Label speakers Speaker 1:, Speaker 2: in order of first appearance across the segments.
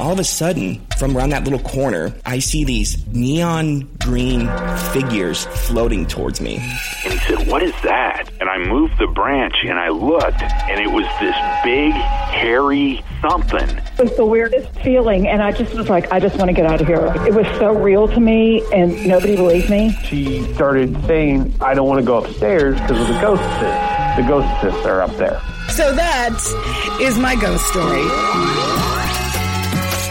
Speaker 1: all of a sudden, from around that little corner, I see these neon green figures floating towards me.
Speaker 2: And he said, What is that? And I moved the branch and I looked, and it was this big, hairy something.
Speaker 3: It was the weirdest feeling, and I just was like, I just want to get out of here. It was so real to me, and nobody believed me.
Speaker 4: She started saying, I don't want to go upstairs because of the ghosts. The ghosts are up there.
Speaker 5: So that is my ghost story.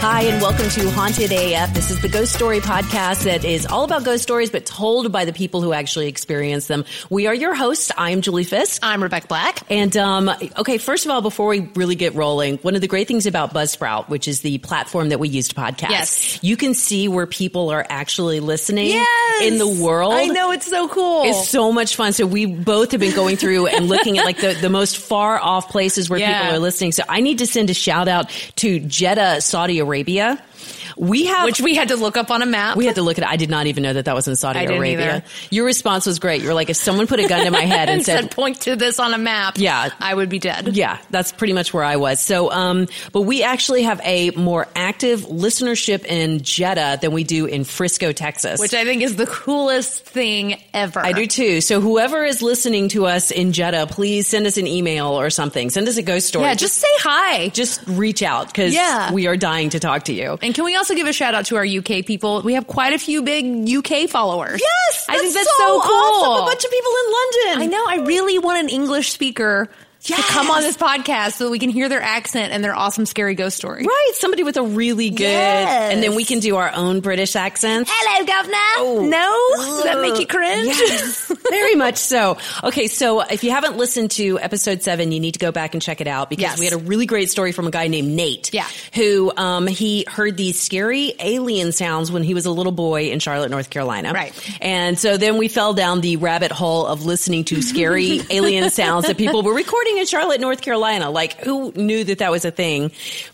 Speaker 6: Hi, and welcome to Haunted AF. This is the ghost story podcast that is all about ghost stories, but told by the people who actually experience them. We are your hosts. I'm Julie Fisk.
Speaker 7: I'm Rebecca Black.
Speaker 6: And, um, okay, first of all, before we really get rolling, one of the great things about Buzzsprout, which is the platform that we use to podcast,
Speaker 7: Yes.
Speaker 6: you can see where people are actually listening
Speaker 7: Yes!
Speaker 6: in the world.
Speaker 7: I know it's so cool.
Speaker 6: It's so much fun. So we both have been going through and looking at like the, the most far off places where
Speaker 7: Yeah.
Speaker 6: people are listening. So I need to send a shout out to Jeddah, Saudi Arabia. Arabia. We have
Speaker 7: which we had to look up on a map.
Speaker 6: we had to look at. I did not even know that that was in Saudi Arabia.
Speaker 7: either.
Speaker 6: Your response was great. You were like, if someone put a gun to my head and
Speaker 7: and
Speaker 6: said,
Speaker 7: said, point to this on a map.
Speaker 6: Yeah.
Speaker 7: I would be dead.
Speaker 6: yeah, that's pretty much where I was. So, um, but we actually have a more active listenership in Jeddah than we do in Frisco, Texas.
Speaker 7: Which I think is the coolest thing ever.
Speaker 6: I do too. So whoever is listening to us in Jeddah, please send us an email or something. Send us a ghost story.
Speaker 7: Yeah, just say hi.
Speaker 6: just reach out because
Speaker 7: Yeah.
Speaker 6: we are dying to talk to you.
Speaker 7: And can we also give a shout out to our UK people? We have quite a few big UK followers.
Speaker 6: Yes,
Speaker 7: I think
Speaker 6: that's
Speaker 7: that's
Speaker 6: so
Speaker 7: so, cool.
Speaker 6: awesome. A bunch of people in London.
Speaker 7: I know. I really want an English speaker to come on this podcast so that we can hear their accent and their awesome, scary ghost story.
Speaker 6: Right, somebody with a really good,
Speaker 7: Yes.
Speaker 6: and then we can do our own British accents.
Speaker 7: Hello, governor. No, does that make you cringe?
Speaker 6: Yes, very much so. Okay, so if you haven't listened to episode seven, you need to go back and check it out because
Speaker 7: Yes.
Speaker 6: we had a really great story from a guy named Nate.
Speaker 7: Yeah.
Speaker 6: Who, um, he heard these scary alien sounds when he was a little boy in Charlotte, North Carolina.
Speaker 7: Right.
Speaker 6: And so then we fell down the rabbit hole of listening to scary alien sounds that people were recording in Charlotte, North Carolina. Like, who knew that that was a thing?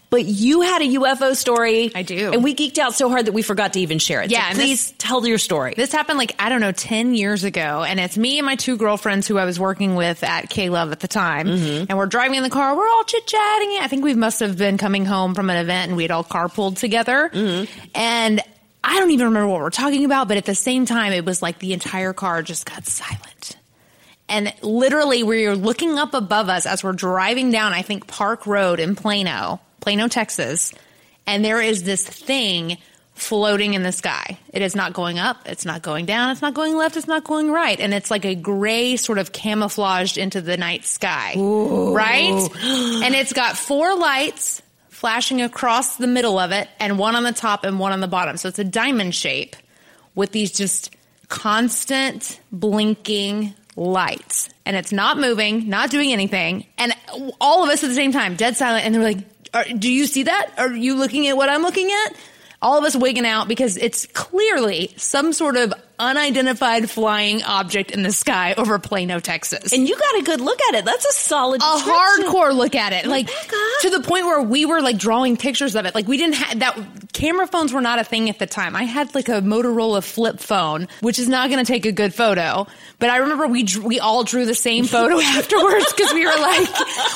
Speaker 6: But you had a UFO story.
Speaker 7: I do.
Speaker 6: And we geeked out so hard that we forgot to even share it.
Speaker 7: Yeah,
Speaker 6: So please tell your story.
Speaker 7: This happened like, I don't know, 10 years ago. And it's me and my two girlfriends who I was working with at K Love at the time. Mm-hmm. And we're driving in the car. We're all chit chatting. I think we must have been coming home from an event and we had all carpooled together. Mm-hmm. And I don't even remember what we're talking about, but at the same time, it was like the entire car just got silent. And literally, we were looking up above us as we're driving down, I think, Park Road in Plano, Plano, Texas. And there is this thing floating in the sky. It is not going up. It's not going down. It's not going left. It's not going right. And it's like a gray sort of camouflaged into the night sky. Right? And it's got four lights flashing across the middle of it and one on the top and one on the bottom. So it's a diamond shape with these just constant blinking lights. And it's not moving, not doing anything. And all of us at the same time, dead silent. And they're like, Do you see that? Are you looking at what I'm looking at? All of us wigging out because it's clearly some sort of unidentified flying object in the sky over Plano, Texas
Speaker 6: And you got a good look at it. That's a solid,
Speaker 7: a hardcore look at it, like to the point where we were like drawing pictures of it. Like we didn't have that camera phones were not a thing at the time. I had like a Motorola flip phone, which is not going to take a good photo. But I remember we drew, we all drew the same photo afterwards because we were like,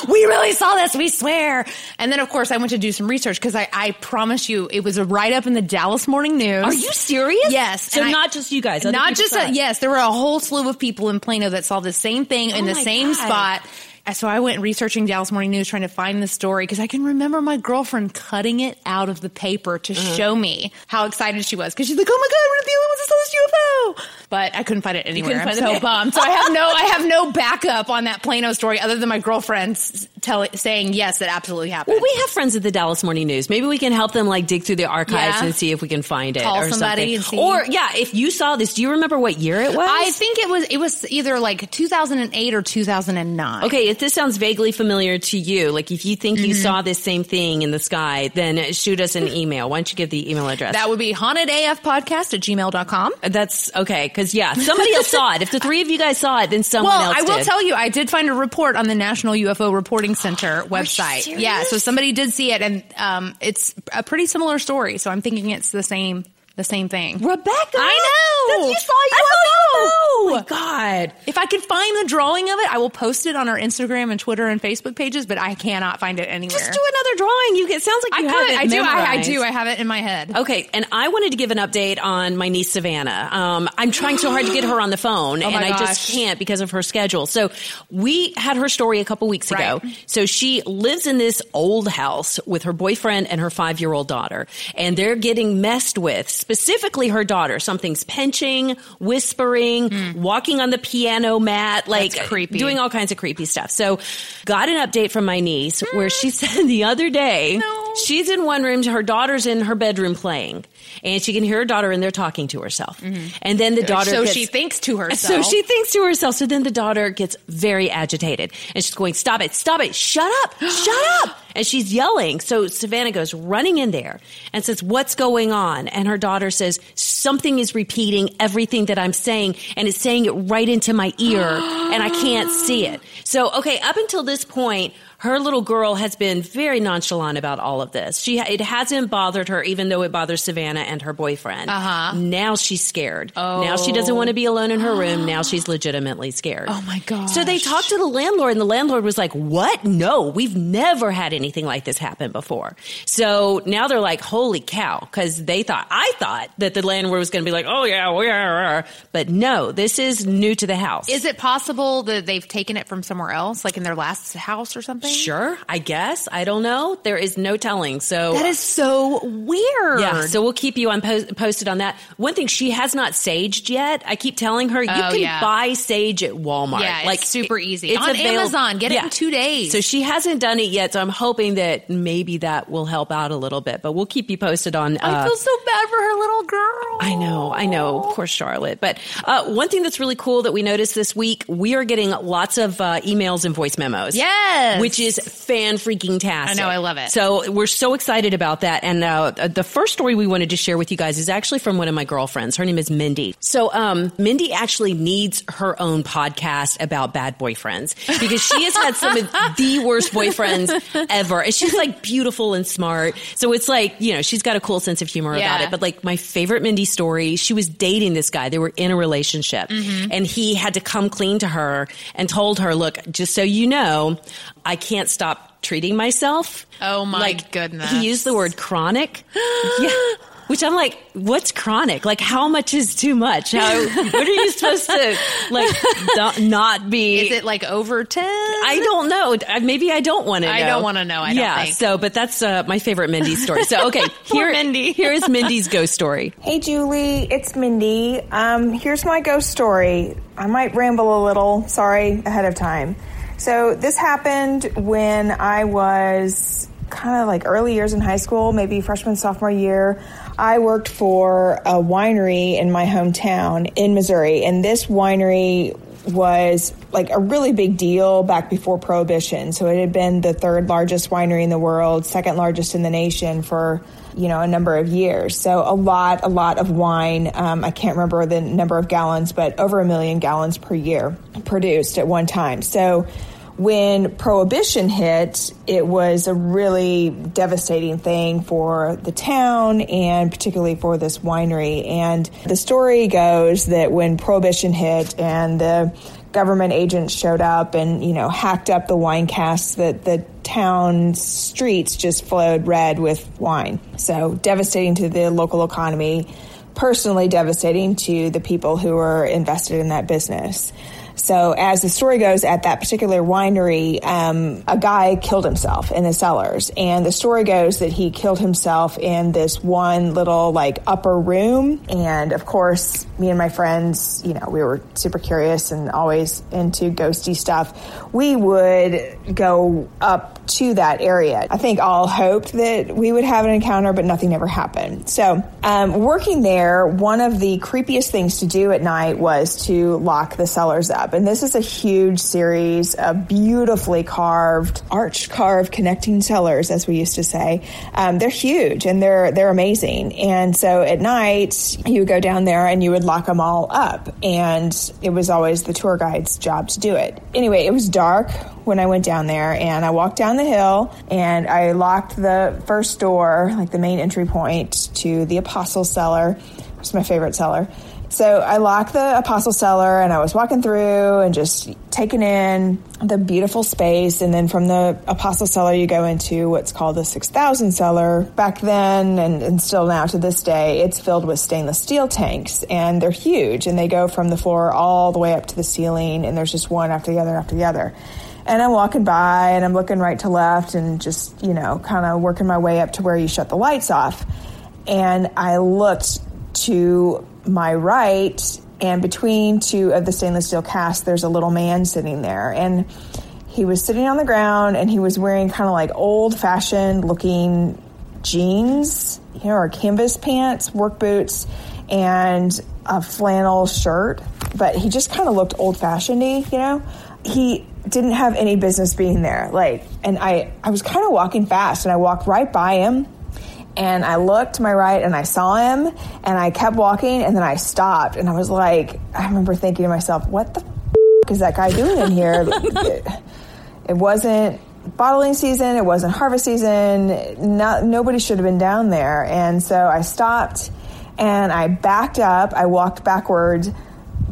Speaker 7: we really saw this, we swear. And then of course I went to do some research because I, I promise you it was a write up in the Dallas Morning News.
Speaker 6: Are you serious?
Speaker 7: Yes.
Speaker 6: So
Speaker 7: and I-
Speaker 6: not just you guys. Other
Speaker 7: not just a, yes, there were a whole slew of people in Plano that saw the same thing in
Speaker 6: Oh
Speaker 7: the same
Speaker 6: God.
Speaker 7: spot. And so I went researching Dallas Morning News trying to find the story because I can remember my girlfriend cutting it out of the paper to
Speaker 6: Uh-huh.
Speaker 7: show me how excited she was because she's like, "Oh my god, we're the only ones that saw this UFO!" But I couldn't find it anywhere.
Speaker 6: couldn't
Speaker 7: I'm so
Speaker 6: pa-
Speaker 7: bummed. So I have no, I have no backup on that Plano story other than my girlfriend's tell saying yes, it absolutely happened.
Speaker 6: Well, we have friends at the Dallas Morning News. Maybe we can help them like dig through the archives
Speaker 7: Yeah.
Speaker 6: and see if we can find it.
Speaker 7: Call
Speaker 6: or
Speaker 7: somebody
Speaker 6: something. Or yeah, if you saw this, do you remember what year it was?
Speaker 7: I think it was it was either like 2008 or 2009.
Speaker 6: Okay, if this sounds vaguely familiar to you, like if you think you
Speaker 7: Mm-hmm.
Speaker 6: saw this same thing in the sky, then shoot us an email. Why don't you give the email address?
Speaker 7: That would be hauntedafpodcast at gmail.com.
Speaker 6: That's okay, because yeah, somebody else saw it. If the three of you guys saw it, then someone else.
Speaker 7: Well,
Speaker 6: else
Speaker 7: I will
Speaker 6: did.
Speaker 7: tell you, I did find a report on the National UFO Reporting Center website. Yeah, so somebody did see it, and um, it's a pretty similar story. So I'm thinking it's the same, the same thing.
Speaker 6: Rebecca,
Speaker 7: I UFO.
Speaker 6: you saw a
Speaker 7: I saw UFO.
Speaker 6: Oh my god!
Speaker 7: If I could find the drawing of it, I will post it on our Instagram and Twitter and Facebook pages. But I cannot find it anywhere.
Speaker 6: Just do another drawing. You it sounds like
Speaker 7: I
Speaker 6: you
Speaker 7: could.
Speaker 6: it
Speaker 7: I do. I, I do. I have it in my head.
Speaker 6: Okay, and I wanted to give an update on my niece Savannah. Um, I'm trying so hard to get her on the phone,
Speaker 7: Oh
Speaker 6: and
Speaker 7: my
Speaker 6: I just can't because of her schedule. So we had her story a couple weeks ago.
Speaker 7: Right.
Speaker 6: So she lives in this old house with her boyfriend and her five year old daughter, and they're getting messed with. Specifically, her daughter. Something's pinching, whispering, walking on the piano mat, like
Speaker 7: Hmm. That's creepy.
Speaker 6: doing all kinds of creepy stuff. So got an update from my niece where she said the other day
Speaker 7: No.
Speaker 6: She's in one room, her daughter's in her bedroom playing, and she can hear her daughter in there talking to herself. Mm-hmm. And then the daughter
Speaker 7: so
Speaker 6: gets-
Speaker 7: she thinks to herself.
Speaker 6: so she thinks to herself. So then the daughter gets very agitated and she's going, Stop it, stop it, shut up, shut up. And she's yelling. So Savannah goes running in there and says, What's going on? And her daughter says, Something is repeating everything that I'm saying and it's saying it right into my ear and I can't see it. So, okay, up until this point, her little girl has been very nonchalant about all of this. She it hasn't bothered her, even though it bothers Savannah and her boyfriend.
Speaker 7: Uh-huh.
Speaker 6: Now she's scared. Oh. Now she doesn't want to be alone in her room. Now she's legitimately scared.
Speaker 7: Oh my gosh.
Speaker 6: So they talked to the landlord, and the landlord was like, "What? No, we've never had anything like this happen before." So now they're like, "Holy cow!" Because they thought I thought that the landlord was going to be like, "Oh yeah, we are," but no, this is new to the house.
Speaker 7: Is it possible that they've taken it from somewhere else, like in their last house or something?
Speaker 6: Sure, I guess. I don't know. There is no telling. So
Speaker 7: That is so weird.
Speaker 6: Yeah, so we'll keep you on post- posted on that. One thing, she has not saged yet. I keep telling her you
Speaker 7: Oh,
Speaker 6: can
Speaker 7: yeah.
Speaker 6: buy sage at Walmart.
Speaker 7: Yeah, it's
Speaker 6: like
Speaker 7: super easy.
Speaker 6: It's
Speaker 7: On
Speaker 6: avail-
Speaker 7: Amazon, get it in two days.
Speaker 6: So she hasn't done it yet. So I'm hoping that maybe that will help out a little bit. But we'll keep you posted on.
Speaker 7: I
Speaker 6: uh,
Speaker 7: feel so bad for her little girl.
Speaker 6: I know, I know. Poor Charlotte. But uh, one thing that's really cool that we noticed this week, we are getting lots of uh, emails and voice memos.
Speaker 7: Yes.
Speaker 6: Which is fan freaking tastic.
Speaker 7: I know, I love it.
Speaker 6: So we're so excited about that. And uh, the first story we wanted to share with you guys is actually from one of my girlfriends. Her name is Mindy. So um, Mindy actually needs her own podcast about bad boyfriends because she has had some of the worst boyfriends ever. And she's like beautiful and smart. So it's like, you know, she's got a cool sense of humor about it. But like my favorite Mindy story, she was dating this guy. They were in a relationship
Speaker 7: Mm-hmm.
Speaker 6: and he had to come clean to her and told her, look, just so you know, I can't stop treating myself.
Speaker 7: Oh, my
Speaker 6: like,
Speaker 7: goodness.
Speaker 6: He used the word chronic. yeah. Which I'm like, what's chronic? Like, how much is too much? How, what are you supposed to, like, don't- be?
Speaker 7: Is it like over 10?
Speaker 6: I don't know. Maybe I don't want to know.
Speaker 7: I don't wanna know, I don't
Speaker 6: yeah.
Speaker 7: think.
Speaker 6: So, but that's uh, my favorite Mindy story. So, okay. Here,
Speaker 7: Mindy.
Speaker 6: here is Mindy's ghost story.
Speaker 8: Hey Julie, it's Mindy. Um, here's my ghost story. I might ramble a little, sorry ahead of time. So, this happened when I was kind of like early years in high school, maybe freshman, sophomore year. I worked for a winery in my hometown in Missouri, and this winery was like a really big deal back before prohibition. So it had been the third largest winery in the world, second largest in the nation for you know a number of years. So a lot, a lot of wine. Um, I can't remember the number of gallons, but over a million gallons per year produced at one time. So when prohibition hit, it was a really devastating thing for the town and particularly for this winery. And the story goes that when prohibition hit and the government agents showed up and, you know, hacked up the wine casks that the town's streets just flowed red with wine. So devastating to the local economy, personally devastating to the people who were invested in that business. So, as the story goes, at that particular winery, um, a guy killed himself in the cellars. And the story goes that he killed himself in this one little, like, upper room. And of course, me and my friends, you know, we were super curious and always into ghosty stuff. We would go up to that area. I think all hoped that we would have an encounter, but nothing ever happened. So, um, working there, one of the creepiest things to do at night was to lock the cellars up. And this is a huge series of beautifully carved, arch carved connecting cellars, as we used to say. Um, they're huge and they're they're amazing. And so at night, you would go down there and you would lock them all up. And it was always the tour guide's job to do it. Anyway, it was dark when I went down there and I walked down the hill and I locked the first door, like the main entry point to the apostle cellar. It's my favorite cellar. So I locked the apostle cellar and I was walking through and just taking in the beautiful space. And then from the apostle cellar, you go into what's called the 6000 cellar. Back then and, and still now to this day, it's filled with stainless steel tanks and they're huge and they go from the floor all the way up to the ceiling and there's just one after the other after the other. And I'm walking by and I'm looking right to left and just, you know, kind of working my way up to where you shut the lights off. And I looked to my right, and between two of the stainless steel casts, there's a little man sitting there. And he was sitting on the ground and he was wearing kind of like old fashioned looking jeans, you know, or canvas pants, work boots, and a flannel shirt. But he just kind of looked old fashioned you know? He didn't have any business being there. Like, and I, I was kind of walking fast and I walked right by him and I looked to my right and I saw him and I kept walking and then I stopped and I was like, I remember thinking to myself, what the f- is that guy doing in here? it, it wasn't bottling season, it wasn't harvest season, not, nobody should have been down there. And so I stopped and I backed up, I walked backwards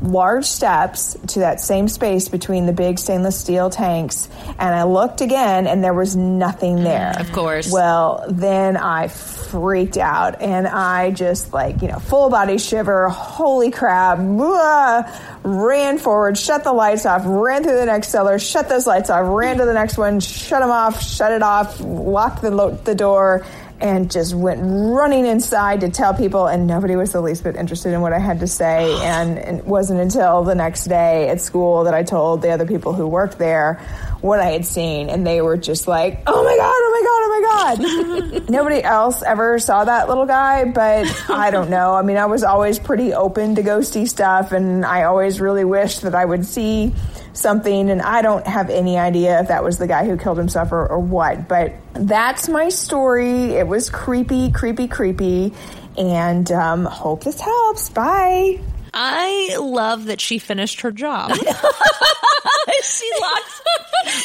Speaker 8: large steps to that same space between the big stainless steel tanks and I looked again and there was nothing mm, there.
Speaker 6: Of course.
Speaker 8: Well, then I freaked out and I just like, you know, full body shiver, holy crap, blah, ran forward, shut the lights off, ran through the next cellar, shut those lights off, ran to the next one, shut them off, shut it off, locked the, lo- the door and just went running inside to tell people, and nobody was the least bit interested in what I had to say. And it wasn't until the next day at school that I told the other people who worked there what I had seen, and they were just like, "Oh my god! Oh my god! Oh my god!" nobody else ever saw that little guy, but I don't know. I mean, I was always pretty open to ghosty stuff, and I always really wished that I would see something, and I don't have any idea if that was the guy who killed himself or, or what. But that's my story. It was creepy, creepy, creepy, and um, hope this helps. Bye.
Speaker 7: I love that she finished her job.
Speaker 6: she locked.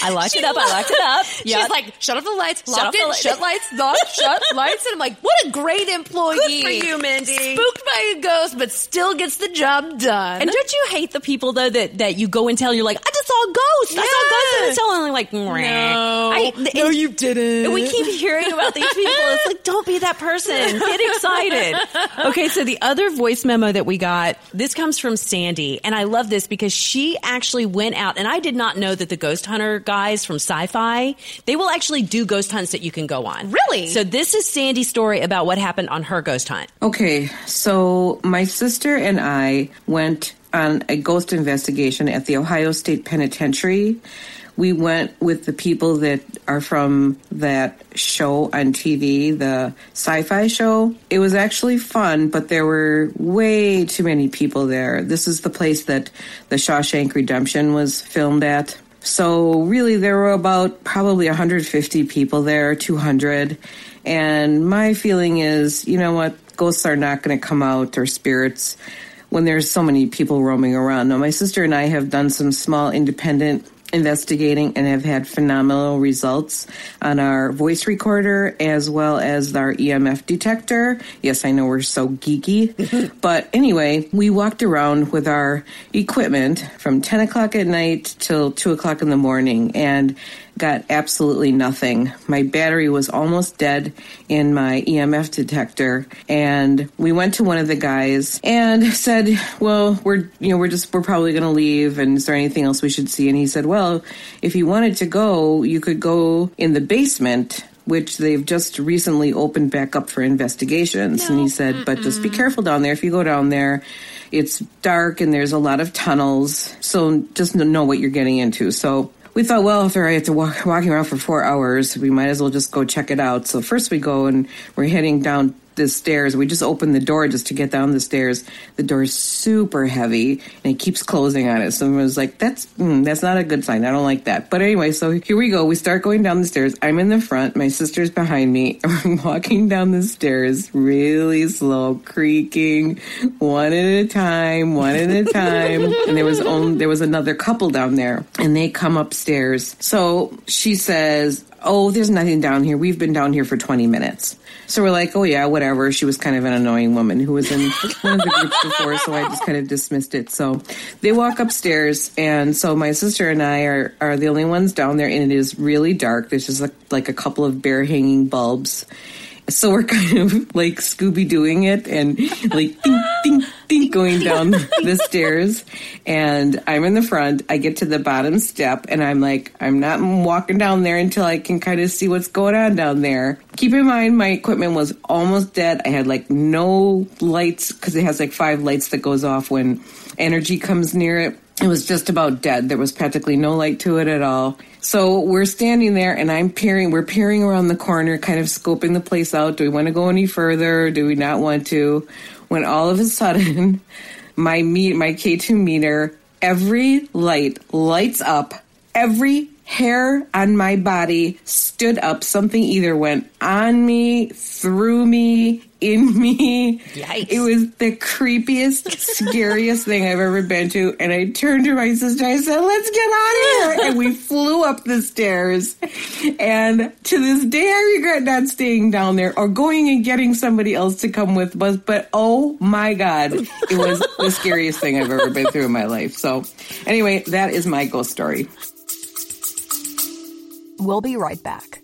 Speaker 6: I locked it up. I locked it up.
Speaker 7: She's like, shut off the lights,
Speaker 6: Shut
Speaker 7: locked
Speaker 6: off the
Speaker 7: it,
Speaker 6: light-
Speaker 7: shut lights, locked, shut lights. And I'm like, what a great employee.
Speaker 6: Good for you, Mindy.
Speaker 7: Spooked by a ghost, but still gets the job done.
Speaker 6: And don't you hate the people though that, that you go and tell you're like I just saw a ghost. I saw a ghost in the cell, and like, no, I,
Speaker 7: no, you didn't.
Speaker 6: And we keep hearing about these people. It's like, don't be that person. Get excited. Okay, so the other voice memo that we got, this comes from Sandy, and I love this because she actually went out, and I did not know that the ghost hunter guys from Sci-Fi they will actually do ghost hunts that you can go on.
Speaker 7: Really?
Speaker 6: So this is Sandy's story about what happened on her ghost hunt.
Speaker 9: Okay, so my sister and I went on a ghost investigation at the Ohio State Penitentiary. We went with the people that are from that show on TV, the sci fi show. It was actually fun, but there were way too many people there. This is the place that the Shawshank Redemption was filmed at. So really, there were about probably 150 people there, 200. And my feeling is, you know what? Ghosts are not going to come out or spirits when there's so many people roaming around. Now, my sister and I have done some small independent investigating and have had phenomenal results on our voice recorder as well as our EMF detector. Yes, I know we're so geeky, but anyway, we walked around with our equipment from 10 o'clock at night till 2 o'clock in the morning and got absolutely nothing. My battery was almost dead in my EMF detector and we went to one of the guys and said, "Well, we're you know, we're just we're probably going to leave and is there anything else we should see?" And he said, "Well, if you wanted to go, you could go in the basement." Which they've just recently opened back up for investigations. And he said, but just be careful down there. If you go down there, it's dark and there's a lot of tunnels. So just know what you're getting into. So we thought, well, if have to walk walking around for four hours, we might as well just go check it out. So first we go and we're heading down the stairs. We just opened the door just to get down the stairs. The door is super heavy and it keeps closing on us. So I was like, that's mm, that's not a good sign. I don't like that. But anyway, so here we go. We start going down the stairs. I'm in the front. My sister's behind me. We're walking down the stairs really slow, creaking one at a time, one at a time. and there was only there was another couple down there, and they come upstairs. So she says, oh, there's nothing down here. We've been down here for 20 minutes. So we're like, oh, yeah, whatever. She was kind of an annoying woman who was in one of the groups before, so I just kind of dismissed it. So they walk upstairs, and so my sister and I are, are the only ones down there, and it is really dark. There's just like, like a couple of bare hanging bulbs. So we're kind of like Scooby Dooing it and like ding, ding, going down the stairs. And I'm in the front. I get to the bottom step and I'm like, I'm not walking down there until I can kind of see what's going on down there. Keep in mind, my equipment was almost dead. I had like no lights because it has like five lights that goes off when energy comes near it. It was just about dead. There was practically no light to it at all. So we're standing there and I'm peering, we're peering around the corner, kind of scoping the place out. Do we want to go any further? Do we not want to? When all of a sudden, my meet, my K2 meter, every light lights up. Every hair on my body stood up. Something either went on me, through me, in me.
Speaker 6: Yikes.
Speaker 9: It was the creepiest, scariest thing I've ever been to. And I turned to my sister. I said, let's get out of here. And we flew up the stairs. And to this day, I regret not staying down there or going and getting somebody else to come with us. But oh my God, it was the scariest thing I've ever been through in my life. So anyway, that is my ghost story.
Speaker 10: We'll be right back.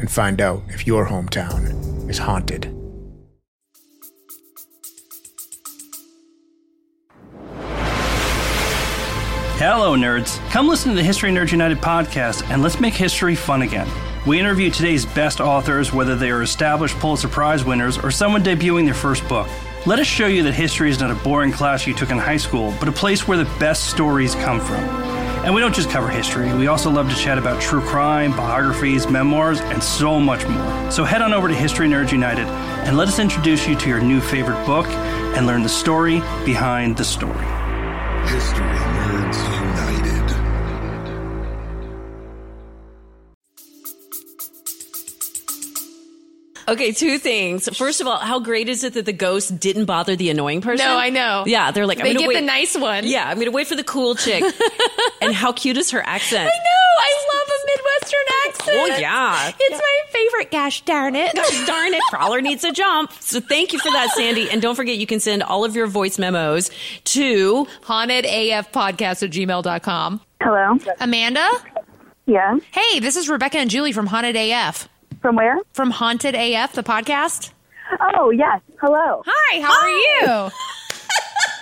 Speaker 11: and find out if your hometown is haunted.
Speaker 12: Hello, nerds. Come listen to the History Nerds United podcast and let's make history fun again. We interview today's best authors, whether they are established Pulitzer Prize winners or someone debuting their first book. Let us show you that history is not a boring class you took in high school, but a place where the best stories come from. And we don't just cover history, we also love to chat about true crime, biographies, memoirs, and so much more. So head on over to History Nerds United and let us introduce you to your new favorite book and learn the story behind the story.
Speaker 13: History
Speaker 6: Okay, two things. First of all, how great is it that the ghost didn't bother the annoying person?
Speaker 7: No, I know.
Speaker 6: Yeah, they're like, I'm
Speaker 7: They
Speaker 6: gonna
Speaker 7: get
Speaker 6: wait.
Speaker 7: the nice one.
Speaker 6: Yeah, I'm gonna wait for the cool chick. and how cute is her accent?
Speaker 7: I know. I love a Midwestern accent.
Speaker 6: Oh, yeah.
Speaker 7: It's my favorite. Gosh darn it.
Speaker 6: Gosh darn it, Prowler needs a jump. So thank you for that, Sandy. And don't forget, you can send all of your voice memos to
Speaker 7: hauntedafpodcast at gmail.com.
Speaker 14: Hello.
Speaker 7: Amanda?
Speaker 14: Yeah.
Speaker 7: Hey, this is Rebecca and Julie from Haunted AF.
Speaker 14: From where?
Speaker 7: From Haunted AF, the podcast.
Speaker 14: Oh, yes. Hello.
Speaker 7: Hi, how are you?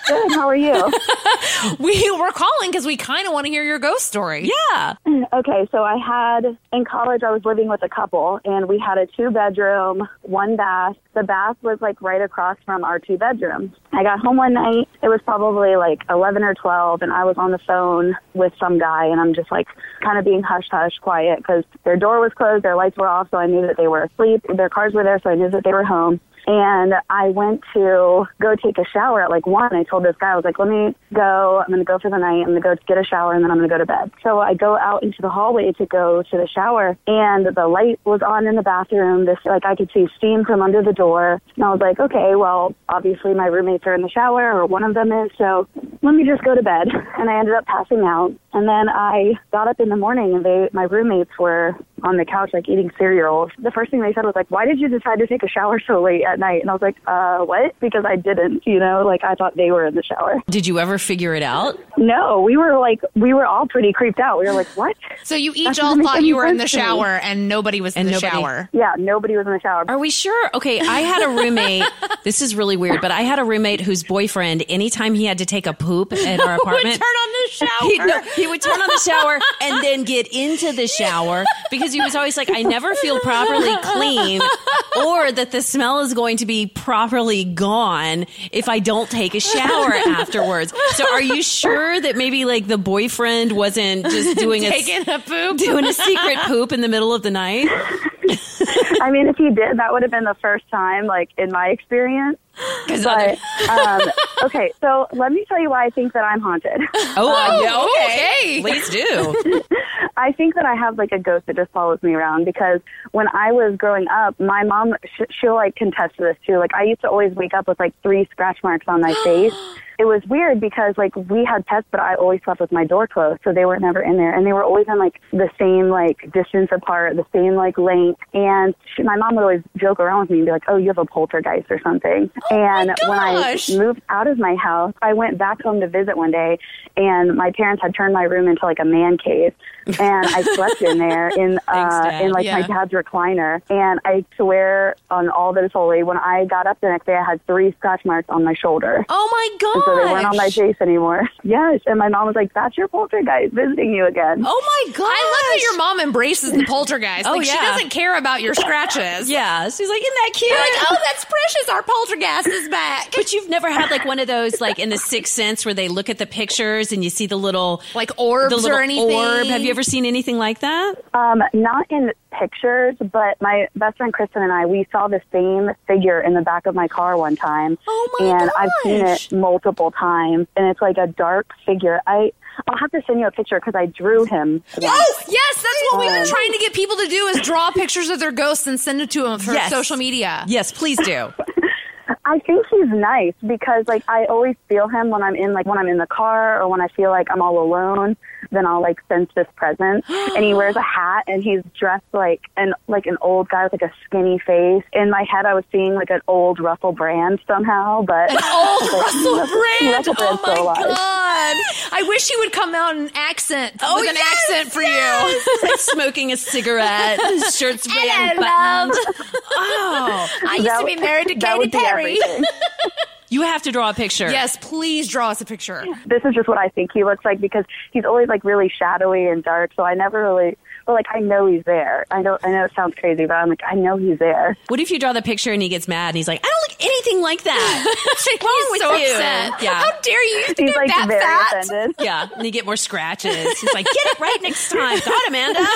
Speaker 14: Good. How are you?
Speaker 7: we were calling because we kind of want to hear your ghost story.
Speaker 6: Yeah.
Speaker 14: Okay, so I had in college I was living with a couple and we had a two bedroom, one bath. The bath was like right across from our two bedrooms. I got home one night. It was probably like 11 or 12 and I was on the phone with some guy and I'm just like kind of being hush hush quiet because their door was closed, their lights were off, so I knew that they were asleep. Their cars were there, so I knew that they were home. And I went to go take a shower at like one. I told this guy, I was like, let me go. I'm going to go for the night. I'm going to go get a shower and then I'm going to go to bed. So I go out into the hallway to go to the shower and the light was on in the bathroom. This, like, I could see steam from under the door. And I was like, okay, well, obviously my roommates are in the shower or one of them is. So let me just go to bed. And I ended up passing out. And then I got up in the morning and they, my roommates were on the couch, like eating cereal. The first thing they said was like, why did you decide to take a shower so late at night? And I was like, uh, what? Because I didn't, you know, like I thought they were in the shower.
Speaker 6: Did you ever figure it out?
Speaker 14: No, we were like, we were all pretty creeped out. We were like, what?
Speaker 7: So you each
Speaker 14: doesn't
Speaker 7: all thought you were in the
Speaker 14: sense to me.
Speaker 7: shower and nobody was in
Speaker 6: And
Speaker 7: the
Speaker 6: nobody-
Speaker 7: shower.
Speaker 14: Yeah, nobody was in the shower.
Speaker 6: Are we sure? Okay, I had a roommate. this is really weird, but I had a roommate whose boyfriend, anytime he had to take a poop at our
Speaker 7: Would
Speaker 6: apartment,
Speaker 7: turn on the shower.
Speaker 6: He, no, he would turn on the shower and then get into the shower because he was always like, I never feel properly clean or that the smell is going to be properly gone if I don't take a shower afterwards. So are you sure that maybe like the boyfriend wasn't just doing a
Speaker 7: Taking a poop.
Speaker 6: doing a secret poop in the middle of the night?
Speaker 14: I mean, if he did, that would have been the first time, like in my experience. But um, okay, so let me tell you why I think that I'm haunted.
Speaker 6: Oh, yeah, okay. Please do.
Speaker 14: I think that I have like a ghost that just follows me around because when I was growing up, my mom sh- she'll like contest to this too. Like I used to always wake up with like three scratch marks on my face. It was weird because like we had pets, but I always slept with my door closed, so they were never in there, and they were always in like the same like distance apart, the same like length. And she, my mom would always joke around with me and be like, "Oh, you have a poltergeist or something." And when I moved out of my house, I went back home to visit one day, and my parents had turned my room into like a man cave, and I slept in there in uh,
Speaker 6: Dad.
Speaker 14: in like my dad's recliner. And I swear on all that is holy, when I got up the next day, I had three scratch marks on my shoulder.
Speaker 7: Oh my
Speaker 14: And
Speaker 7: god!
Speaker 14: so they weren't on my face anymore. Yes, and my mom was like, "That's your poltergeist visiting you again."
Speaker 6: Oh my god!
Speaker 7: I love that your mom embraces the poltergeist.
Speaker 6: Oh,
Speaker 7: like she doesn't care about your scratches.
Speaker 6: Yeah, she's like, isn't that cute?
Speaker 7: You're like, oh, that's precious. Our poltergeist is back.
Speaker 6: But you've never had like one of those like in the Sixth Sense where they look at the pictures and you see the little
Speaker 7: like orbs
Speaker 6: the little
Speaker 7: or anything.
Speaker 6: orb. Have you ever seen anything like that?
Speaker 14: Um, not in pictures, but my best friend Kristen and I, we saw the same figure in the back of my car one time.
Speaker 7: Oh my god.
Speaker 14: And I've seen it multiple times, and it's like a dark figure. I, I'll have to send you a picture because I drew him. once.
Speaker 7: Oh, yes, that's what we've been
Speaker 14: Um,
Speaker 7: trying to get people to do is draw pictures of their ghosts and send it to them for
Speaker 6: Yes.
Speaker 7: social media.
Speaker 6: Yes, please do.
Speaker 14: I think he's nice because like I always feel him when I'm in like when I'm in the car or when I feel like I'm all alone. Then I'll like sense this presence, and he wears a hat and he's dressed like an like an old guy with like a skinny face. In my head, I was seeing like an old Russell Brand somehow, but
Speaker 7: An old Russell Brand.
Speaker 14: Russell
Speaker 7: Oh
Speaker 14: Brand's
Speaker 7: my god! I wish he would come out in accent
Speaker 6: Oh,
Speaker 7: with an
Speaker 6: yes,
Speaker 7: accent for
Speaker 6: yes.
Speaker 7: you.
Speaker 6: Like smoking a cigarette, shirt's
Speaker 7: Hello,
Speaker 6: unbuttoned. Oh,
Speaker 7: I used
Speaker 14: That
Speaker 7: to be married to Katy Perry.
Speaker 14: Everything.
Speaker 6: you have to draw a picture.
Speaker 7: yes, please draw us a picture.
Speaker 14: this is just what I think he looks like because he's always like really shadowy and dark. So I never really, but like I know he's there. I don't. I know it sounds crazy, but I'm like I know he's there.
Speaker 6: What if you draw the picture and he gets mad and he's like, I don't look anything like that. What's wrong
Speaker 7: He's
Speaker 6: with
Speaker 7: so
Speaker 6: you?
Speaker 7: upset.
Speaker 6: Yeah.
Speaker 7: How dare you? You think
Speaker 14: He's
Speaker 7: I'm
Speaker 14: like
Speaker 7: that
Speaker 14: very
Speaker 7: fat?
Speaker 14: offended.
Speaker 6: Yeah, and you get more scratches. He's like, get it right next time. God, Amanda.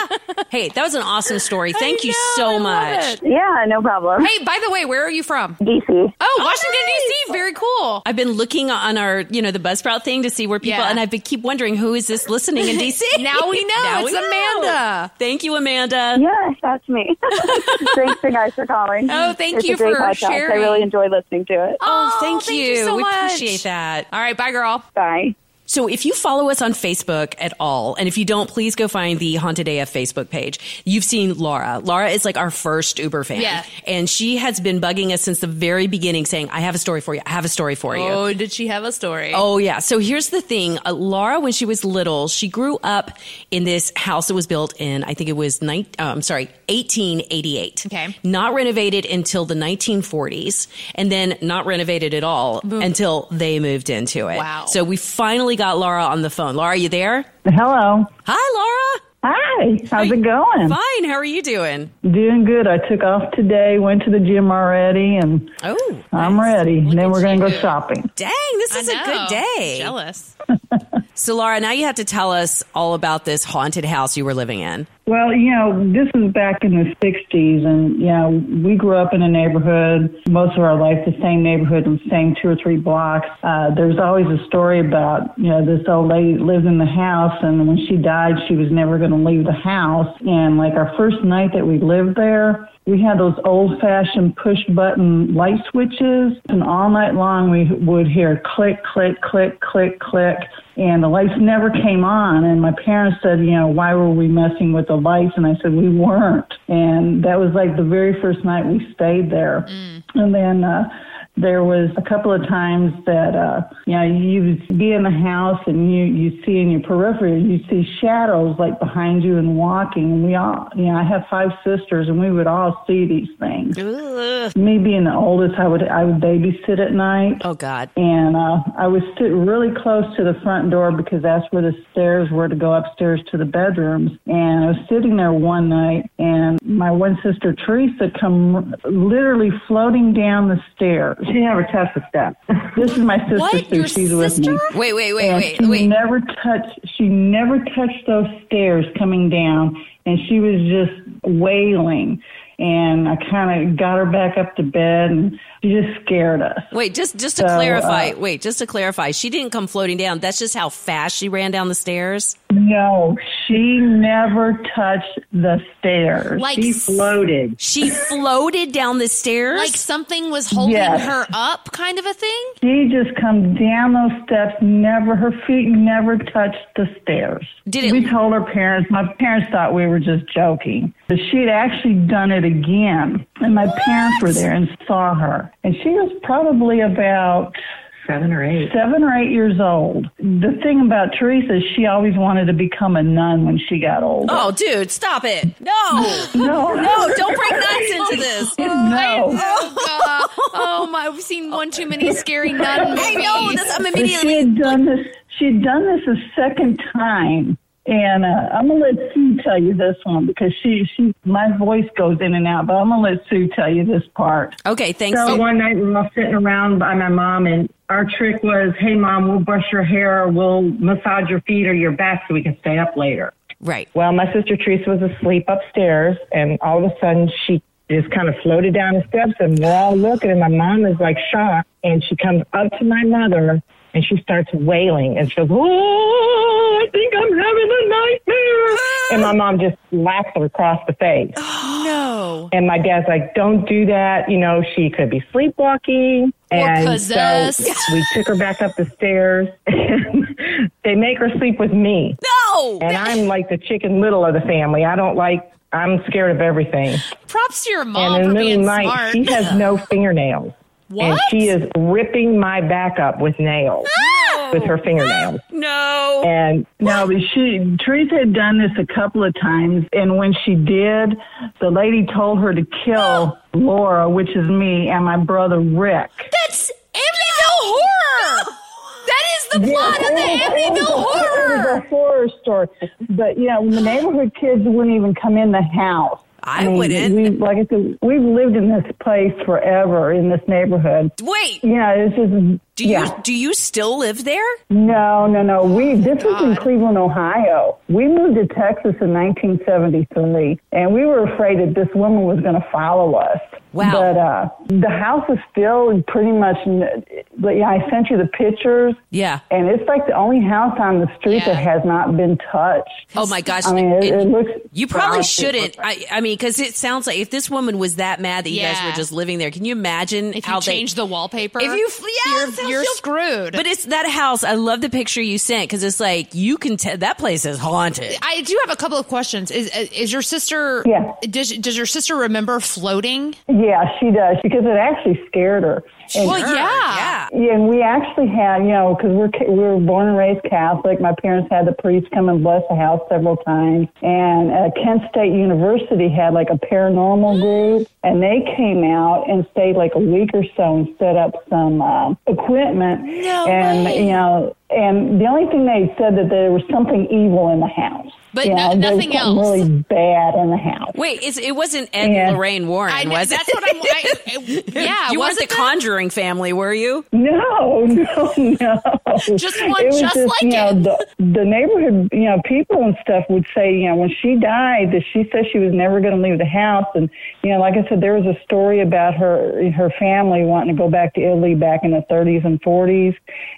Speaker 6: Hey, that was an awesome story. Thank you
Speaker 7: know,
Speaker 6: so much.
Speaker 7: it.
Speaker 14: Yeah, no problem.
Speaker 7: Hey, by the way, where are you from?
Speaker 14: DC.
Speaker 7: Oh, oh, Washington D.C. Very cool.
Speaker 6: I've been looking on our, you know, the Buzzsprout thing to see where people,
Speaker 7: Yeah.
Speaker 6: and I've been keep wondering who is this listening in DC.
Speaker 7: Now we know.
Speaker 6: Now
Speaker 7: It's
Speaker 6: we know.
Speaker 7: Amanda.
Speaker 6: Thank you, Amanda.
Speaker 14: Yes, that's me. Thanks, you guys, for calling.
Speaker 7: Oh, thank
Speaker 14: it's
Speaker 7: you
Speaker 14: a great
Speaker 7: for
Speaker 14: podcast.
Speaker 7: sharing.
Speaker 14: I really enjoy listening to it.
Speaker 6: Oh, oh, thank,
Speaker 7: thank
Speaker 6: you.
Speaker 7: you so
Speaker 6: we
Speaker 7: much.
Speaker 6: appreciate that.
Speaker 7: All right, bye, girl.
Speaker 14: Bye.
Speaker 6: So if you follow us on Facebook at all, and if you don't, please go find the Haunted AF Facebook page. You've seen Laura. Laura is like our first Uber fan.
Speaker 7: Yeah.
Speaker 6: And she has been bugging us since the very beginning saying, I have a story for you. I have a story for you.
Speaker 7: Oh, did she have a story?
Speaker 6: Oh yeah. So here's the thing. Uh, Laura, when she was little, she grew up in this house that was built in, I think it was nine, uh, I'm sorry, 1888.
Speaker 7: Okay.
Speaker 6: Not renovated until the 1940s, and then not renovated at all until they moved into it.
Speaker 7: Wow.
Speaker 6: So we finally got Laura on the phone. Laura, are you there?
Speaker 15: Hello.
Speaker 6: Hi, Laura.
Speaker 15: Hi. How's it going?
Speaker 6: Fine. How are you doing?
Speaker 15: Doing good. I took off today, went to the gym already, and
Speaker 6: Oh,
Speaker 15: I'm ready. then we're going to go shopping.
Speaker 6: dang! This is a
Speaker 7: I
Speaker 6: good day.
Speaker 7: Jealous.
Speaker 6: So, Laura, now you have to tell us all about this haunted house you were living in.
Speaker 15: Well, you know, this is back in the 60s, and, you know, we grew up in a neighborhood, most of our life, the same neighborhood, the same two or three blocks. Uh, there's always a story about, you know, this old lady lived in the house, and when she died, she was never going to leave the house. And, like, our first night that we lived there, we had those old fashioned push button light switches, and all night long we would hear click, click, click, click, click, and the lights never came on. And my parents said, you know, why were we messing with the lights? And I said, we weren't. And that was like the very first night we stayed there. And then, uh, there was a couple of times that uh, you know you would be in the house and you you see in your periphery you see shadows like behind you and walking. And we all, you know, I have five sisters and we would all see these things. Me being the oldest, I would I would babysit at night.
Speaker 6: Oh God!
Speaker 15: And uh, I was sit really close to the front door because that's where the stairs were to go upstairs to the bedrooms. And I was sitting there one night, and my one sister Teresa come literally floating down the stairs. She never touched the steps. this is my sister.
Speaker 6: What?
Speaker 15: Sue.
Speaker 6: Your
Speaker 15: She's with me.
Speaker 6: Wait, wait, wait,
Speaker 15: And
Speaker 6: wait,
Speaker 15: she
Speaker 6: wait.
Speaker 15: never touched. She never touched those stairs coming down, and she was just wailing. And I kind of got her back up to bed, and she just scared us.
Speaker 6: Wait, just just to
Speaker 15: So,
Speaker 6: clarify.
Speaker 15: uh,
Speaker 6: wait, just to clarify. She didn't come floating down. That's just how fast she ran down the stairs.
Speaker 15: No, she never touched the stairs.
Speaker 7: Like
Speaker 15: she floated.
Speaker 6: She floated down the stairs.
Speaker 7: Like something was holding
Speaker 15: Yes.
Speaker 7: her up, kind of a thing.
Speaker 15: She just comes down those steps. Never, her feet never touched the stairs.
Speaker 6: Did it-
Speaker 15: We told her parents. My parents thought we were just joking, but she had actually done it again, and my parents were there and saw her. And she was probably about
Speaker 16: seven or eight.
Speaker 15: Seven or eight years old. The thing about Teresa is she always wanted to become a nun when she got older.
Speaker 6: Oh, dude, stop it! No,
Speaker 15: No.
Speaker 6: no, don't bring nuns into this.
Speaker 15: No.
Speaker 7: Oh, God. oh my! We've seen one too many scary nun movies.
Speaker 6: I know. That's, I'm
Speaker 15: But she had done this. She had done this a second time, and uh, I'm gonna let Sue tell you this one because she she my voice goes in and out. But I'm gonna let Sue tell you this part.
Speaker 6: Okay, thanks.
Speaker 16: So one night we were all sitting around by my mom, and our trick was, "Hey, mom, we'll brush your hair, or we'll massage your feet or your back so we can stay up later."
Speaker 6: Right.
Speaker 16: Well, my sister Teresa was asleep upstairs, and all of a sudden she just kind of floated down the steps, and we're all looking, and my mom is like shocked, and she comes up to my mother. And she starts wailing, and she goes, "Oh, I think I'm having a nightmare!" and my mom just slaps her across the face.
Speaker 7: No.
Speaker 16: And my dad's like, don't do that. You know, she could be sleepwalking. and
Speaker 7: possessed.
Speaker 16: so we took her back up the stairs. And they make her sleep with me.
Speaker 6: No!
Speaker 16: And I'm like the chicken little of the family. I don't like, I'm scared of everything.
Speaker 7: Props to your mom
Speaker 16: and in
Speaker 7: for being
Speaker 16: night,
Speaker 7: smart.
Speaker 16: she has no fingernails. And she is ripping my back up with nails, oh. with her fingernails.
Speaker 6: Ah, no.
Speaker 16: And
Speaker 15: No, but she Teresa had done this a couple of times, and when she did, the lady told her to kill oh. Laura, which is me, and my brother Rick.
Speaker 7: That's Amityville Horror. That is the plot of the Amityville
Speaker 15: It was
Speaker 7: Horror.
Speaker 15: a horror story. But you know, the neighborhood kids wouldn't even come in the house.
Speaker 6: I wouldn't.
Speaker 15: We, like I said, we've lived in this place forever in this neighborhood.
Speaker 6: Wait,
Speaker 15: Yeah, this is.
Speaker 6: do you
Speaker 15: yeah.
Speaker 6: do you still live there?
Speaker 15: No, no, no. Oh we this was in Cleveland, Ohio. We moved to Texas in 1973, and we were afraid that this woman was going to follow us.
Speaker 6: Wow.
Speaker 15: But uh, the house is still pretty much. But yeah, I sent you the pictures,
Speaker 6: Yeah.
Speaker 15: and it's like the only house on the street that has not been touched.
Speaker 6: Oh my gosh!
Speaker 15: I mean, it,
Speaker 6: It-
Speaker 15: it looks.
Speaker 6: you probably
Speaker 15: gosh,
Speaker 6: shouldn't. I, I mean, because it sounds like if this woman was that mad that you guys were just living there, can you imagine
Speaker 7: If
Speaker 6: how
Speaker 7: you change the wallpaper,
Speaker 6: If you, yeah,
Speaker 7: you're,
Speaker 6: that
Speaker 7: you're screwed.
Speaker 6: But it's that house. I love the picture you sent because it's like you can tell that place is haunted.
Speaker 7: I do have a couple of questions. Is is your sister?
Speaker 15: Yeah.
Speaker 7: Does does your sister remember floating?
Speaker 15: Yeah, she does because it actually scared her. And-
Speaker 7: well, yeah.
Speaker 15: Yeah, and we actually had, you know, because we're we were born and raised Catholic. My parents had the priest come and bless the house several times, and uh, Kent State University had like a paranormal group, and they came out and stayed like a week or so and set up some uh, equipment,
Speaker 7: No
Speaker 15: and
Speaker 7: way.
Speaker 15: you know, and the only thing they said that there was something evil in the house.
Speaker 7: But
Speaker 15: You
Speaker 7: no-
Speaker 15: know, there was
Speaker 7: nothing
Speaker 15: something
Speaker 7: else.
Speaker 15: Really bad in the house.
Speaker 6: Wait, it's, it wasn't Ed
Speaker 15: Yeah.
Speaker 6: and Lorraine Warren,
Speaker 7: I
Speaker 6: was
Speaker 7: that's
Speaker 6: it?
Speaker 7: what I'm. I, I- yeah,
Speaker 6: you weren't
Speaker 7: wasn't
Speaker 6: the
Speaker 7: that-
Speaker 6: Conjuring family, were you?
Speaker 15: No, no, no.
Speaker 7: Just one
Speaker 15: it was
Speaker 7: just like
Speaker 15: you know,
Speaker 7: it.
Speaker 15: The, the neighborhood, you know, people and stuff would say, you know, when she died, that she said she was never going to leave the house, and you know, like I said, there was a story about her her family wanting to go back to Italy back in the 30s and 40s,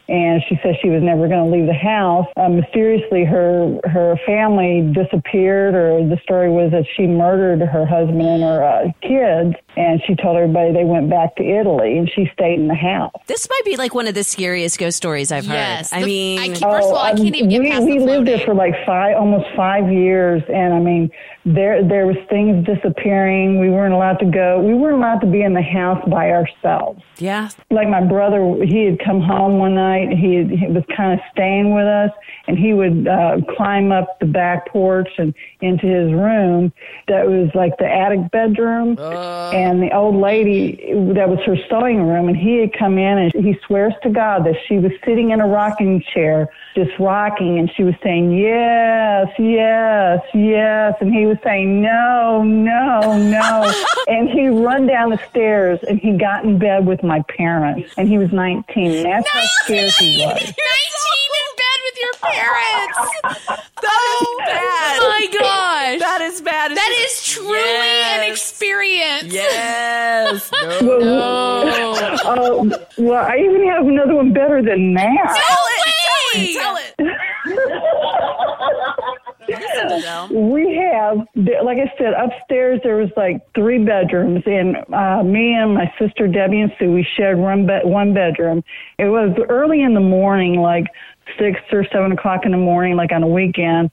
Speaker 15: and she said she was never going to leave the house. Uh, mysteriously, her her family disappeared, or the story was that she murdered her husband and her uh, kids. And she told everybody they went back to Italy, and she stayed in the house.
Speaker 6: This might be like one of the scariest ghost stories I've
Speaker 7: Yes.
Speaker 6: heard. I mean,
Speaker 7: I can't- first of all, I
Speaker 15: um,
Speaker 7: can't even get
Speaker 15: we,
Speaker 7: past
Speaker 15: we
Speaker 7: the
Speaker 15: lived there for like five, almost five years, and I mean, there there was things disappearing. We weren't allowed to go. We weren't allowed to be in the house by ourselves.
Speaker 6: yeah.
Speaker 15: Like my brother, he had come home one night. He, had, he was kind of staying with us, and he would uh, climb up the back porch and into his room. That was like the attic bedroom, and the old lady that was her sewing room. And he had come in, and he swears to God that she was sitting in a rocking chair, just rocking, and she was saying yes, yes, yes, and he was saying no, no, no, and he run down the stairs, and he got in bed with my parents, and he was 19. And that's how scared he was.
Speaker 7: 19 in bed with your parents.
Speaker 6: Oh, bad.
Speaker 7: my gosh.
Speaker 6: That is bad.
Speaker 7: That is truly an experience.
Speaker 6: Yes.
Speaker 15: Well, oh, well, I even have another one better than that.
Speaker 6: Tell it. Tell it. Tell it.
Speaker 15: We have, like I said, upstairs there was like three bedrooms, and uh, me and my sister Debbie and Sue we shared one bed, one bedroom. It was early in the morning, like six or seven o'clock in the morning, like on a weekend,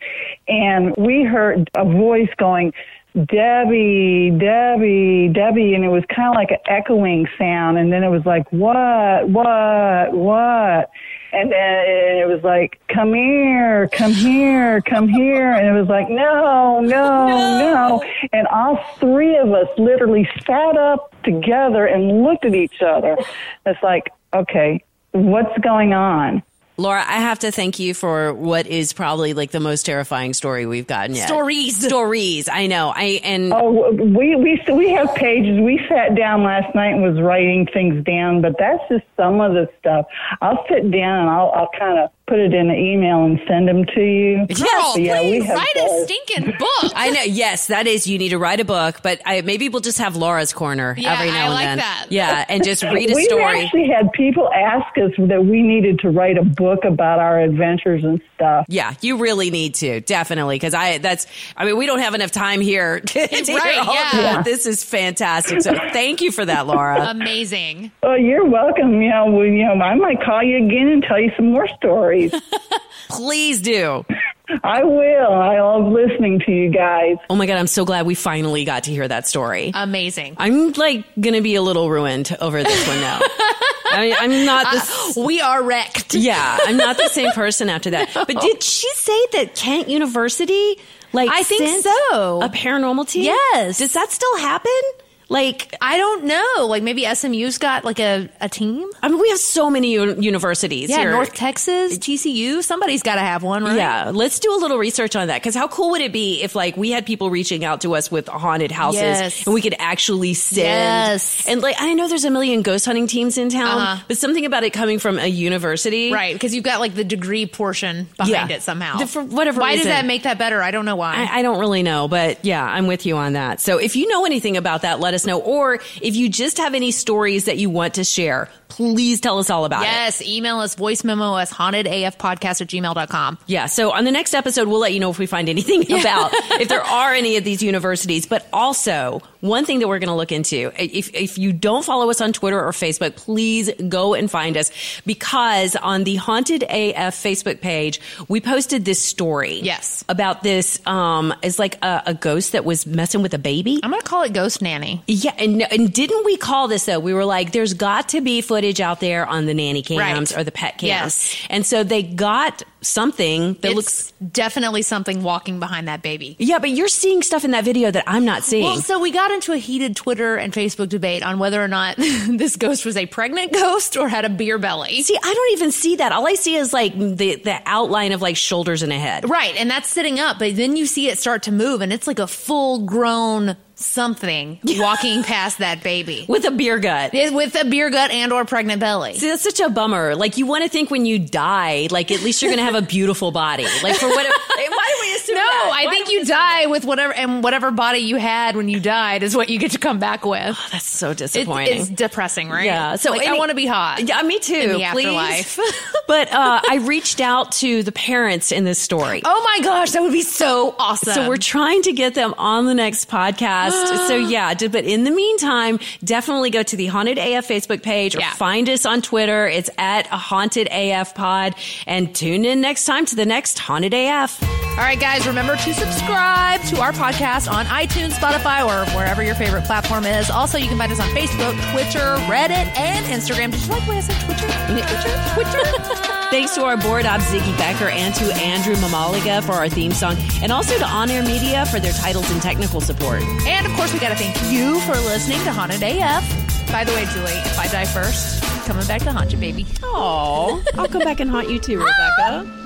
Speaker 15: and we heard a voice going. Debbie, Debbie, Debbie, and it was kind of like an echoing sound, and then it was like, what, what, what? And then it was like, come here, come here, come here. And it was like, no, no, no. And all three of us literally sat up together and looked at each other. It's like, okay, what's going on?
Speaker 6: Laura, I have to thank you for what is probably like the most terrifying story we've gotten yet.
Speaker 7: Stories.
Speaker 6: Stories. I know. I and
Speaker 15: Oh, we we we have pages. We sat down last night and was writing things down, but that's just some of the stuff. I'll sit down and I'll I'll kind of put it in an email and send them to you.
Speaker 7: Girl,
Speaker 15: But yeah, we
Speaker 7: please
Speaker 15: have
Speaker 7: write a stinking book.
Speaker 6: I know. Yes, that is. You need to write a book, but I, maybe we'll just have Laura's corner
Speaker 7: Yeah,
Speaker 6: every now
Speaker 7: I
Speaker 6: and
Speaker 7: like
Speaker 6: then.
Speaker 7: that.
Speaker 6: Yeah, and just read a story.
Speaker 15: We've actually had people ask us that we needed to write a book about our adventures and stuff.
Speaker 6: Yeah, you really need to definitely because I that's I mean we don't have enough time here to, to hear
Speaker 7: Right,
Speaker 6: all of
Speaker 7: yeah.
Speaker 6: This is fantastic. So thank you for that, Laura.
Speaker 7: Amazing.
Speaker 15: Oh, you're welcome. You know, we, you know, I might call you again and tell you some more stories.
Speaker 6: Please do.
Speaker 15: I will. I love listening to you guys.
Speaker 6: Oh my god, I'm so glad we finally got to hear that story.
Speaker 7: Amazing.
Speaker 6: I'm like gonna be a little ruined over this one now. I mean, I'm not the
Speaker 7: Uh, we are wrecked.
Speaker 6: Yeah, I'm not the same person after that. But did she say that Kent University, like,
Speaker 7: I think so.
Speaker 6: a paranormal team?
Speaker 7: Yes.
Speaker 6: Does that still happen? Like,
Speaker 7: I don't know. Like maybe SMU's got like a, a team.
Speaker 6: I mean, we have so many u- universities
Speaker 7: Yeah,
Speaker 6: here.
Speaker 7: North Texas, TCU. Somebody's got to have one, right?
Speaker 6: Yeah, let's do a little research on that because how cool would it be if like we had people reaching out to us with haunted houses
Speaker 7: Yes.
Speaker 6: and we could actually send
Speaker 7: Yes.
Speaker 6: and like I know there's a million ghost hunting teams in town,
Speaker 7: Uh-huh.
Speaker 6: but something about it coming from a university,
Speaker 7: Right, because you've got like the degree portion behind
Speaker 6: Yeah.
Speaker 7: it somehow.
Speaker 6: The- for whatever
Speaker 7: Why
Speaker 6: reason.
Speaker 7: does that make that better? I don't know why.
Speaker 6: I, I don't really know, but yeah, I'm with you on that. So if you know anything about that, let us know. Or if you just have any stories that you want to share, please tell us all about it.
Speaker 7: yes, email us voice memo us hauntedafpodcast at gmail.com.
Speaker 6: Yeah. So on the next episode, we'll let you know if we find anything about if there are any of these universities. But also, one thing that we're going to look into if, if you don't follow us on Twitter or Facebook, please go and find us because on the Haunted AF Facebook page, we posted this story.
Speaker 7: Yes.
Speaker 6: About this, um, it's like a, a ghost that was messing with a baby.
Speaker 7: I'm going to call it Ghost Nanny.
Speaker 6: Yeah, and, and didn't we call this though? We were like, there's got to be footage out there on the nanny cams
Speaker 7: Right.
Speaker 6: or the pet cams.
Speaker 7: Yes.
Speaker 6: And so they got something that
Speaker 7: It's
Speaker 6: looks.
Speaker 7: definitely something walking behind that baby.
Speaker 6: Yeah, but you're seeing stuff in that video that I'm not seeing.
Speaker 7: Well, so we got into a heated Twitter and Facebook debate on whether or not this ghost was a pregnant ghost or had a beer belly.
Speaker 6: see, I don't even see that. All I see is like the the outline of like shoulders and a head.
Speaker 7: Right, and that's sitting up, but then you see it start to move, and it's like a full grown something walking past that baby
Speaker 6: With a beer gut.
Speaker 7: With a beer gut and or pregnant belly.
Speaker 6: See, that's such a bummer. Like, you want to think when you die, like, at least you're going to have a beautiful body. Like, for whatever. why do we assume
Speaker 7: No,
Speaker 6: that?
Speaker 7: I
Speaker 6: Why
Speaker 7: think you die with whatever, and whatever body you had when you died is what you get to come back with.
Speaker 6: That's so disappointing.
Speaker 7: it's depressing, right?
Speaker 6: Yeah. So
Speaker 7: Like, I want to be hot.
Speaker 6: Yeah, me too. Please. but uh, I reached out to the parents in this story.
Speaker 7: Oh my gosh, that would be so awesome.
Speaker 6: So we're trying to get them on the next podcast best. So yeah, but in the meantime, definitely go to the Haunted AF Facebook page or find us on Twitter. It's at Haunted AF Pod, and tune in next time to the next Haunted AF.
Speaker 7: All right, guys, remember to subscribe to our podcast on iTunes, Spotify, or wherever your favorite platform is. Also, you can find us on Facebook, Twitter, Reddit, and Instagram. Did you like way I said Twitter? Twitter? Twitter?
Speaker 6: Thanks to our board op Ziggy Becker and to Andrew Mamaliga for our theme song, and also to On Air Media for their titles and technical support.
Speaker 7: And of course, we got to thank you for listening to Haunted AF. By the way, Julie, if I die first, coming back to haunt you, baby.
Speaker 6: Oh, I'll come back and haunt you too, Rebecca.